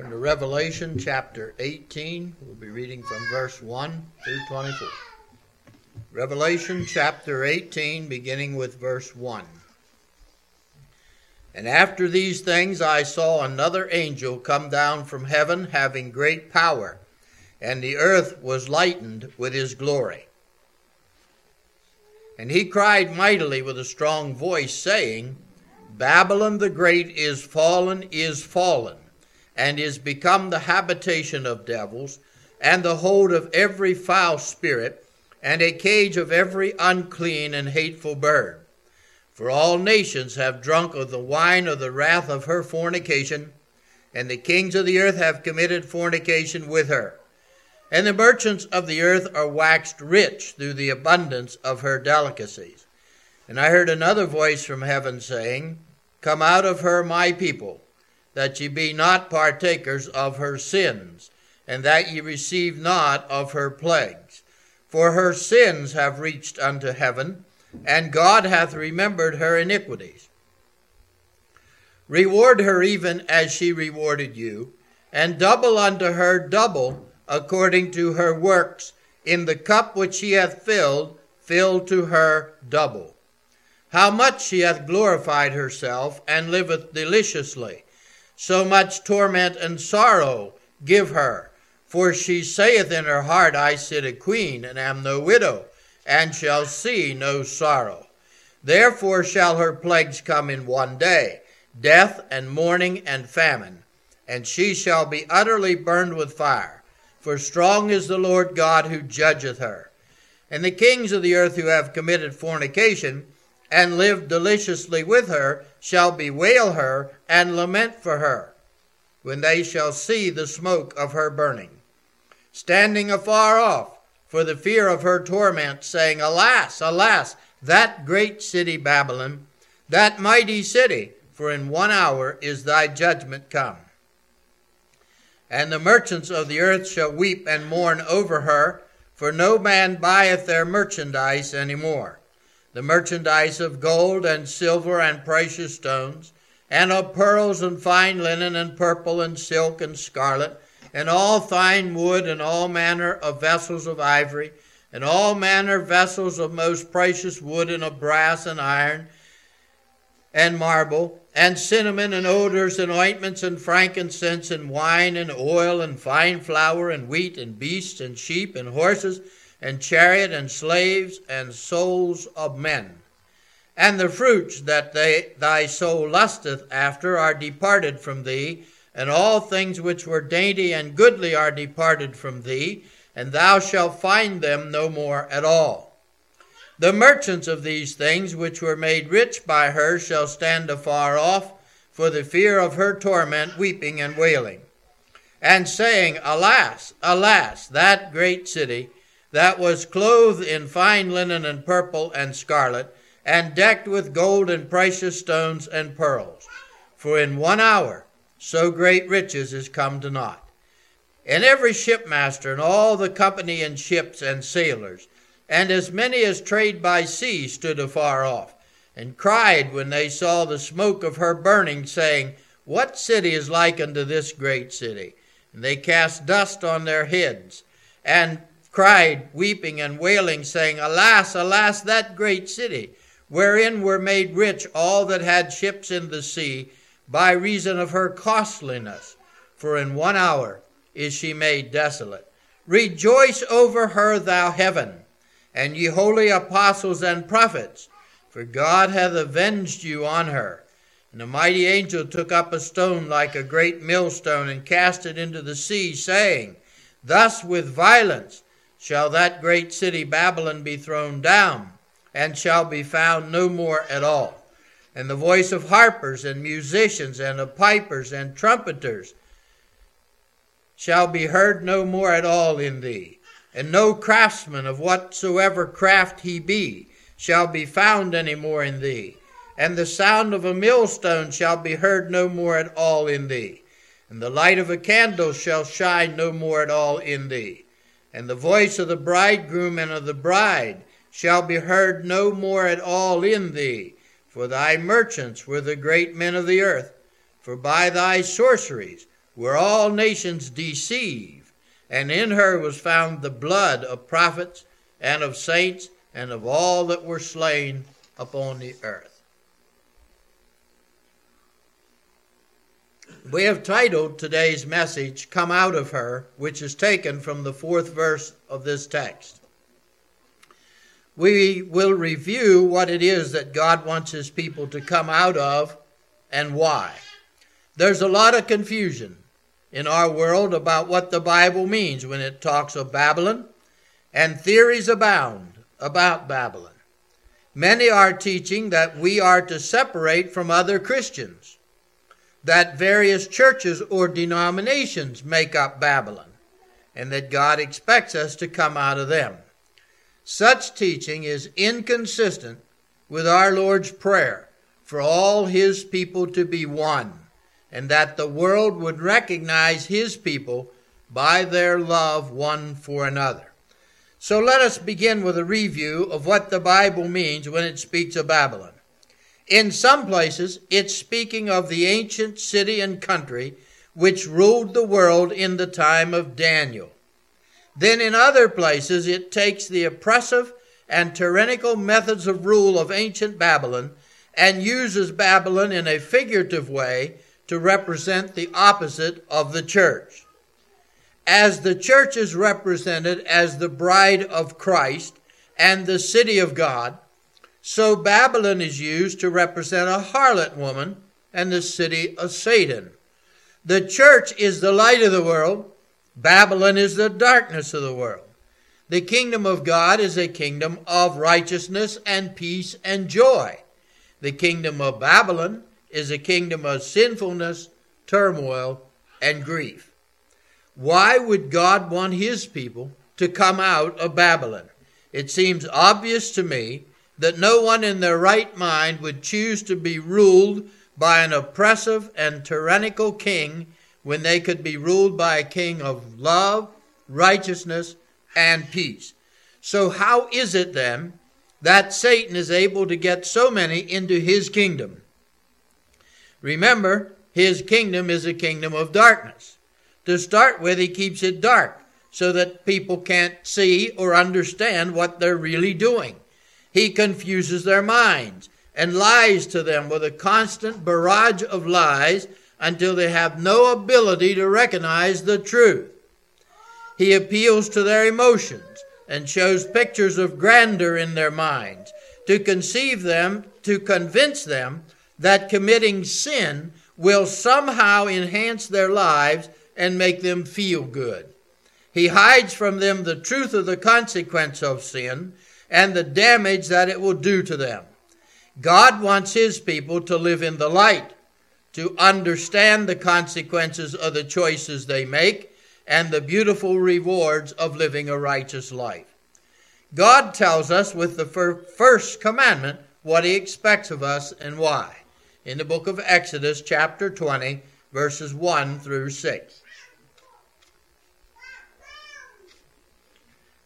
Turn to Revelation chapter 18. We'll be reading from verse 1 through 24. Revelation chapter 18, beginning with verse 1. And after these things I saw another angel come down from heaven, having great power, and the earth was lightened with his glory. And he cried mightily with a strong voice, saying, Babylon the Great is fallen, is fallen, and is become the habitation of devils, and the hold of every foul spirit, and a cage of every unclean and hateful bird. For all nations have drunk of the wine of the wrath of her fornication, and the kings of the earth have committed fornication with her. And the merchants of the earth are waxed rich through the abundance of her delicacies. And I heard another voice from heaven saying, Come out of her, my people, that ye be not partakers of her sins, and that ye receive not of her plagues. For her sins have reached unto heaven, and God hath remembered her iniquities. Reward her even as she rewarded you, and double unto her double according to her works. In the cup which she hath filled, fill to her double. How much she hath glorified herself, and liveth deliciously. So much torment and sorrow give her. For she saith in her heart, I sit a queen, and am no widow, and shall see no sorrow. Therefore shall her plagues come in one day death, and mourning, and famine. And she shall be utterly burned with fire. For strong is the Lord God who judgeth her. And the kings of the earth who have committed fornication, and lived deliciously with her, shall bewail her and lament for her, when they shall see the smoke of her burning, standing afar off for the fear of her torment, saying, Alas, alas, that great city Babylon, that mighty city, for in one hour is thy judgment come. And the merchants of the earth shall weep and mourn over her, for no man buyeth their merchandise any more. The merchandise of gold and silver and precious stones, and of pearls and fine linen and purple and silk and scarlet, and all fine wood and all manner of vessels of ivory, and all manner vessels of most precious wood and of brass and iron and marble, and cinnamon and odors and ointments and frankincense and wine and oil and fine flour and wheat and beasts and sheep and horses and chariot and slaves and souls of men. And the fruits that they, thy soul lusteth after are departed from thee, and all things which were dainty and goodly are departed from thee, and thou shalt find them no more at all. The merchants of these things which were made rich by her shall stand afar off for the fear of her torment, weeping and wailing, and saying, Alas, alas, that great city that was clothed in fine linen and purple and scarlet, and decked with gold and precious stones and pearls. For in one hour so great riches is come to naught. And every shipmaster and all the company in ships and sailors, and as many as trade by sea stood afar off, and cried when they saw the smoke of her burning, saying, What city is like unto this great city? And they cast dust on their heads, and cried, weeping and wailing, saying, Alas, alas, that great city, wherein were made rich all that had ships in the sea, by reason of her costliness. For in one hour is she made desolate. Rejoice over her, thou heaven and ye holy apostles and prophets, for God hath avenged you on her. And the mighty angel took up a stone like a great millstone and cast it into the sea, saying, Thus with violence shall that great city Babylon be thrown down, and shall be found no more at all. And the voice of harpers and musicians and of pipers and trumpeters shall be heard no more at all in thee and no craftsman of whatsoever craft he be shall be found any more in thee. And the sound of a millstone shall be heard no more at all in thee. And the light of a candle shall shine no more at all in thee. And the voice of the bridegroom and of the bride shall be heard no more at all in thee. For thy merchants were the great men of the earth. For by thy sorceries were all nations deceived, and in her was found the blood of prophets and of saints and of all that were slain upon the earth. We have titled today's message, Come Out of Her, which is taken from the fourth verse of this text. We will review what it is that God wants His people to come out of and why. There's a lot of confusion in our world about what the Bible means when it talks of Babylon, and theories abound about Babylon. Many are teaching that we are to separate from other Christians, that various churches or denominations make up Babylon, and that God expects us to come out of them. Such teaching is inconsistent with our Lord's prayer for all his people to be one and that the world would recognize his people by their love one for another. So let us begin with a review of what the Bible means when it speaks of Babylon. In some places, it's speaking of the ancient city and country which ruled the world in the time of Daniel. Then in other places, it takes the oppressive and tyrannical methods of rule of ancient Babylon and uses Babylon in a figurative way to represent the opposite of the church. As the church is represented as the bride of Christ and the city of God, so Babylon is used to represent a harlot woman and the city of Satan. The church is the light of the world, Babylon is the darkness of the world. The kingdom of God is a kingdom of righteousness and peace and joy. The kingdom of Babylon is a kingdom of sinfulness, turmoil, and grief. Why would God want his people to come out of Babylon? It seems obvious to me that no one in their right mind would choose to be ruled by an oppressive and tyrannical king when they could be ruled by a king of love, righteousness, and peace. So, how is it then that Satan is able to get so many into his kingdom? Remember, his kingdom is a kingdom of darkness. To start with, he keeps it dark so that people can't see or understand what they're really doing. He confuses their minds and lies to them with a constant barrage of lies until they have no ability to recognize the truth. He appeals to their emotions and shows pictures of grandeur in their minds to conceive them, to convince them that committing sin will somehow enhance their lives and make them feel good. He hides from them the truth of the consequence of sin and the damage that it will do to them. God wants His people to live in the light, to understand the consequences of the choices they make and the beautiful rewards of living a righteous life. God tells us with the first commandment what He expects of us and why in the book of Exodus, chapter 20, verses 1 through 6.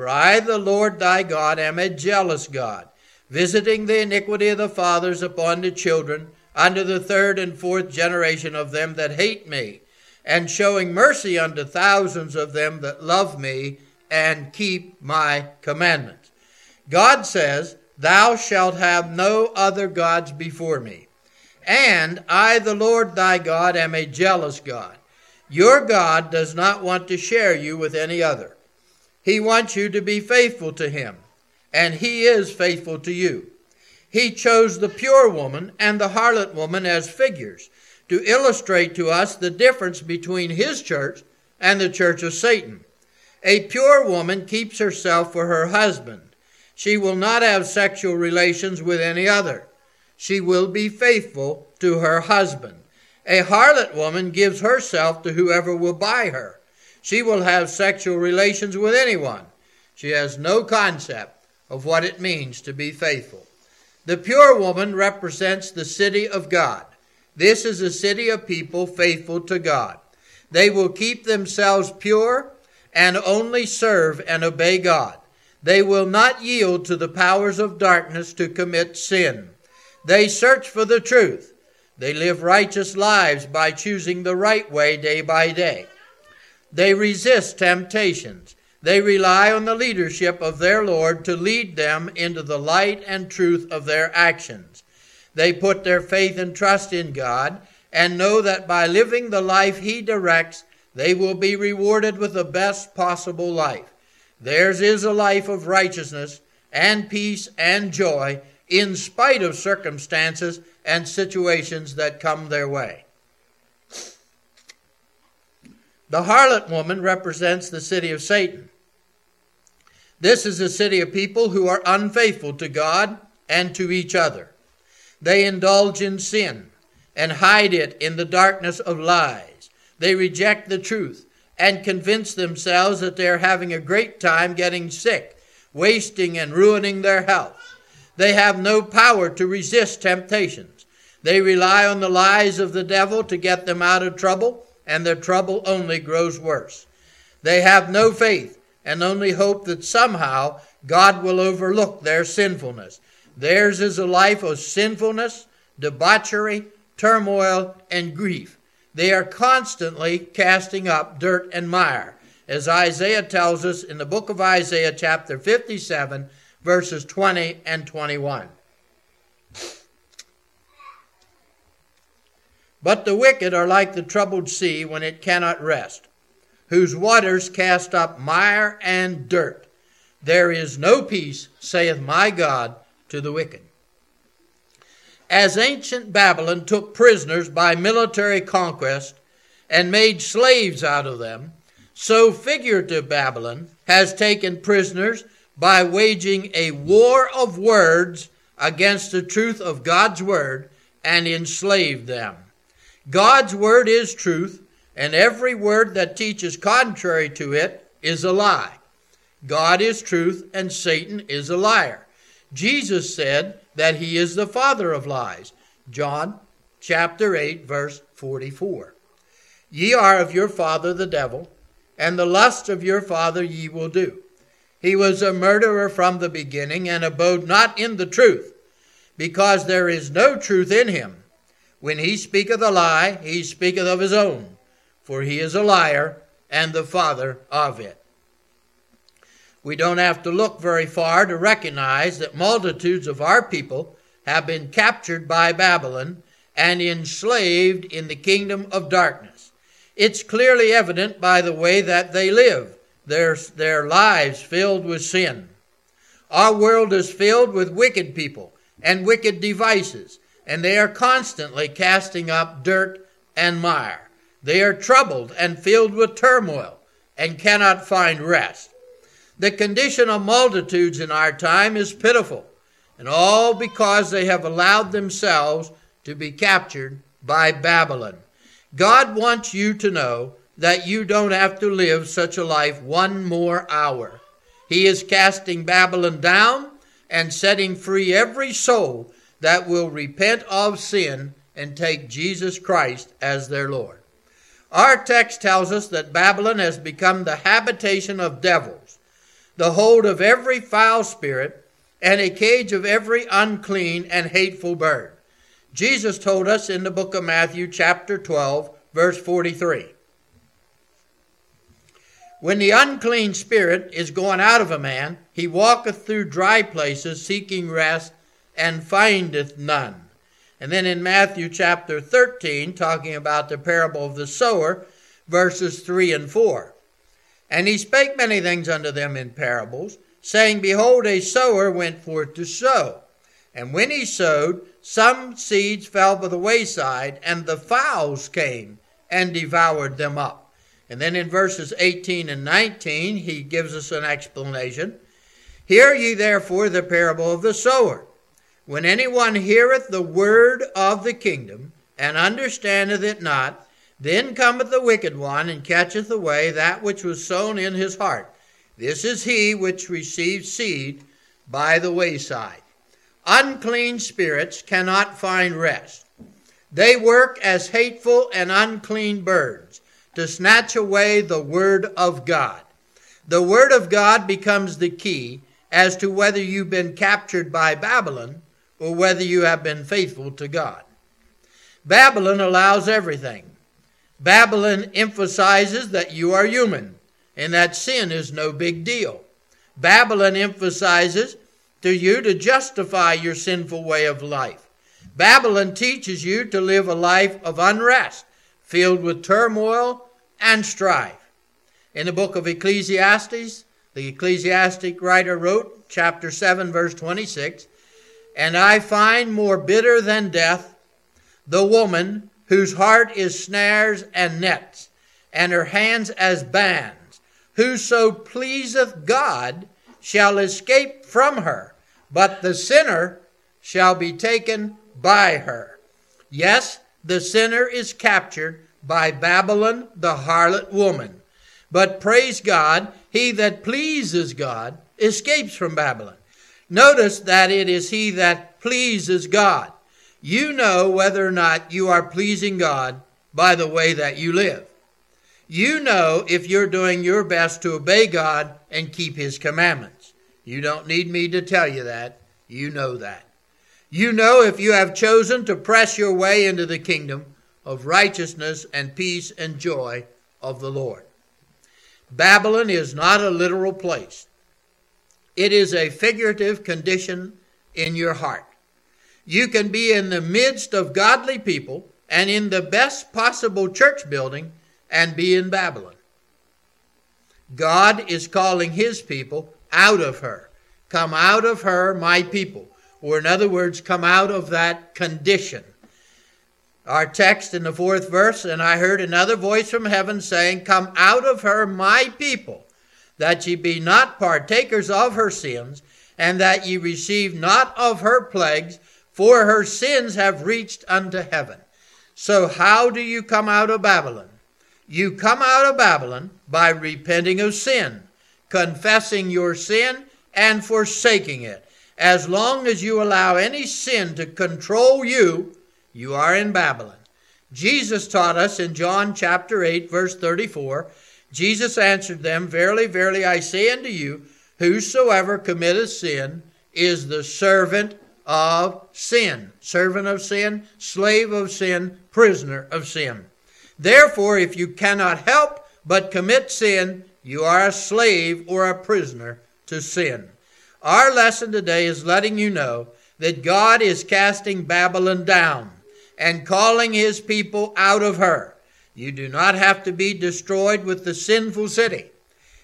For I, the Lord thy God, am a jealous God, visiting the iniquity of the fathers upon the children, unto the third and fourth generation of them that hate me, and showing mercy unto thousands of them that love me and keep my commandments. God says, Thou shalt have no other gods before me. And I, the Lord thy God, am a jealous God. Your God does not want to share you with any other. He wants you to be faithful to him, and he is faithful to you. He chose the pure woman and the harlot woman as figures to illustrate to us the difference between his church and the church of Satan. A pure woman keeps herself for her husband. She will not have sexual relations with any other she will be faithful to her husband. A harlot woman gives herself to whoever will buy her. She will have sexual relations with anyone. She has no concept of what it means to be faithful. The pure woman represents the city of God. This is a city of people faithful to God. They will keep themselves pure and only serve and obey God. They will not yield to the powers of darkness to commit sin. They search for the truth. They live righteous lives by choosing the right way day by day. They resist temptations. They rely on the leadership of their Lord to lead them into the light and truth of their actions. They put their faith and trust in God and know that by living the life He directs, they will be rewarded with the best possible life. Theirs is a life of righteousness and peace and joy in spite of circumstances and situations that come their way. The harlot woman represents the city of Satan. This is a city of people who are unfaithful to God and to each other. They indulge in sin and hide it in the darkness of lies. They reject the truth and convince themselves that they're having a great time getting sick, wasting and ruining their health. They have no power to resist temptations. They rely on the lies of the devil to get them out of trouble, and their trouble only grows worse. They have no faith and only hope that somehow God will overlook their sinfulness. Theirs is a life of sinfulness, debauchery, turmoil, and grief. They are constantly casting up dirt and mire, as Isaiah tells us in the book of Isaiah, chapter 57, verses 20 and 21. But the wicked are like the troubled sea when it cannot rest, whose waters cast up mire and dirt. There is no peace, saith my God, to the wicked. As ancient Babylon took prisoners by military conquest and made slaves out of them, so figurative Babylon has taken prisoners by waging a war of words against the truth of God's word and enslaved them. God's word is truth, and every word that teaches contrary to it is a lie. God is truth, and Satan is a liar. Jesus said that he is the father of lies. John chapter 8, verse 44. Ye are of your father the devil, and the lust of your father ye will do. He was a murderer from the beginning, and abode not in the truth, because there is no truth in him. When he speaketh a lie, he speaketh of his own, for he is a liar and the father of it. We don't have to look very far to recognize that multitudes of our people have been captured by Babylon and enslaved in the kingdom of darkness. It's clearly evident by the way that they live, their, their lives filled with sin. Our world is filled with wicked people and wicked devices, and they are constantly casting up dirt and mire. They are troubled and filled with turmoil and cannot find rest. The condition of multitudes in our time is pitiful, and all because they have allowed themselves to be captured by Babylon. God wants you to know that you don't have to live such a life one more hour. He is casting Babylon down and setting free every soul that will repent of sin and take Jesus Christ as their Lord. Our text tells us that Babylon has become the habitation of devils the hold of every foul spirit, and a cage of every unclean and hateful bird. Jesus told us in the book of Matthew, chapter 12, verse 43. When the unclean spirit is gone out of a man, he walketh through dry places seeking rest, and findeth none. And then in Matthew chapter 13, talking about the parable of the sower, verses 3 and 4. And he spake many things unto them in parables, saying, Behold, a sower went forth to sow. And when he sowed, some seeds fell by the wayside, and the fowls came and devoured them up. And then in verses 18 and 19, he gives us an explanation. Hear ye therefore the parable of the sower. When any one heareth the word of the kingdom, and understandeth it not, Then cometh the wicked one and catcheth away that which was sown in his heart. This is he which receives seed by the wayside. Unclean spirits cannot find rest. They work as hateful and unclean birds to snatch away the Word of God. The Word of God becomes the key as to whether you've been captured by Babylon or whether you have been faithful to God. Babylon allows everything. Babylon emphasizes that you are human and that sin is no big deal. Babylon emphasizes to you to justify your sinful way of life. Babylon teaches you to live a life of unrest, filled with turmoil and strife. In the book of Ecclesiastes, the ecclesiastic writer wrote, chapter 7, verse 26, And I find more bitter than death the woman whose heart is snares and nets, and her hands as bands. Whoso pleaseth God shall escape from her, but the sinner shall be taken by her. Yes, the sinner is captured by Babylon, the harlot woman. But praise God, he that pleases God escapes from Babylon. Notice that it is he that pleases God. You know whether or not you are pleasing God by the way that you live. You know if you're doing your best to obey God and keep his commandments. You don't need me to tell you that. You know that. You know if you have chosen to press your way into the kingdom of righteousness and peace and joy of the Lord. Babylon is not a literal place. It is a figurative condition in your heart. You can be in the midst of godly people and in the best possible church building and be in Babylon. God is calling his people out of her. Come out of her, my people. Or, in other words, come out of that condition. Our text in the fourth verse, and I heard another voice from heaven saying, Come out of her, my people, that ye be not partakers of her sins, and that ye receive not of her plagues, for her sins have reached unto heaven. So, how do you come out of Babylon? You come out of Babylon by repenting of sin, confessing your sin, and forsaking it. As long as you allow any sin to control you, you are in Babylon. Jesus taught us in John chapter 8, verse 34 Jesus answered them, Verily, verily, I say unto you, whosoever committeth sin is the servant of sin. Servant of sin, slave of sin, prisoner of sin. Therefore, if you cannot help but commit sin, you are a slave or a prisoner to sin. Our lesson today is letting you know that God is casting Babylon down and calling his people out of her. You do not have to be destroyed with the sinful city.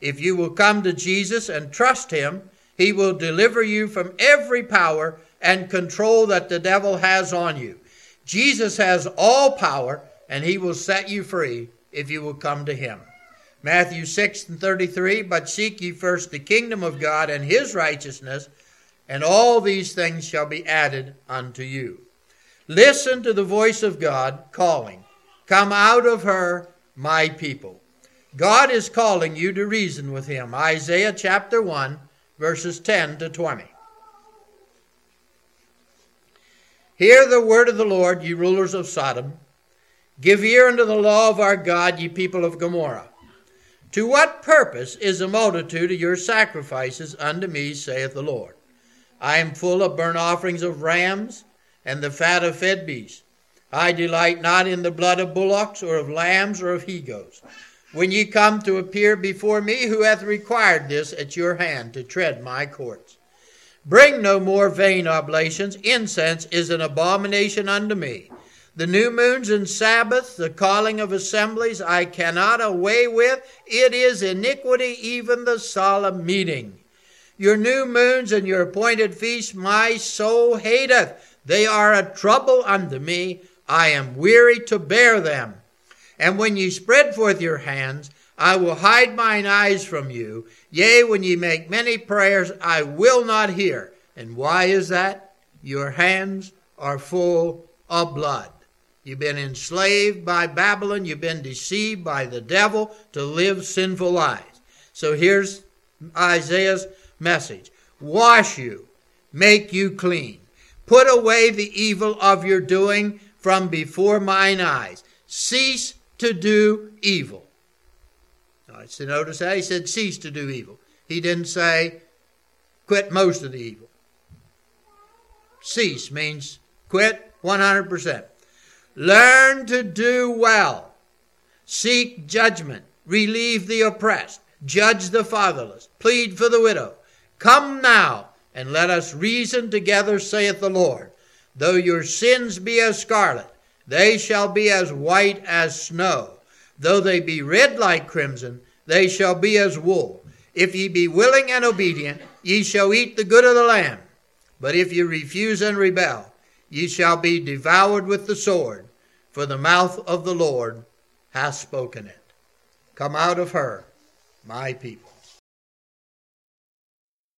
If you will come to Jesus and trust him, he will deliver you from every power and control that the devil has on you. Jesus has all power and he will set you free if you will come to him. Matthew 6 and 33 But seek ye first the kingdom of God and his righteousness, and all these things shall be added unto you. Listen to the voice of God calling, Come out of her, my people. God is calling you to reason with him. Isaiah chapter 1, verses 10 to 20. Hear the word of the Lord, ye rulers of Sodom. Give ear unto the law of our God, ye people of Gomorrah. To what purpose is the multitude of your sacrifices unto me, saith the Lord? I am full of burnt offerings of rams and the fat of fed beasts. I delight not in the blood of bullocks or of lambs or of he goats. When ye come to appear before me, who hath required this at your hand to tread my courts? Bring no more vain oblations. Incense is an abomination unto me. The new moons and Sabbaths, the calling of assemblies, I cannot away with. It is iniquity, even the solemn meeting. Your new moons and your appointed feasts my soul hateth. They are a trouble unto me. I am weary to bear them. And when ye spread forth your hands, I will hide mine eyes from you. Yea, when ye make many prayers, I will not hear. And why is that? Your hands are full of blood. You've been enslaved by Babylon. You've been deceived by the devil to live sinful lives. So here's Isaiah's message Wash you, make you clean. Put away the evil of your doing from before mine eyes. Cease to do evil. So notice that he said, cease to do evil. He didn't say, quit most of the evil. Cease means quit 100%. Learn to do well. Seek judgment. Relieve the oppressed. Judge the fatherless. Plead for the widow. Come now and let us reason together, saith the Lord. Though your sins be as scarlet, they shall be as white as snow. Though they be red like crimson, they shall be as wool. If ye be willing and obedient, ye shall eat the good of the land. But if ye refuse and rebel, ye shall be devoured with the sword, for the mouth of the Lord hath spoken it. Come out of her, my people.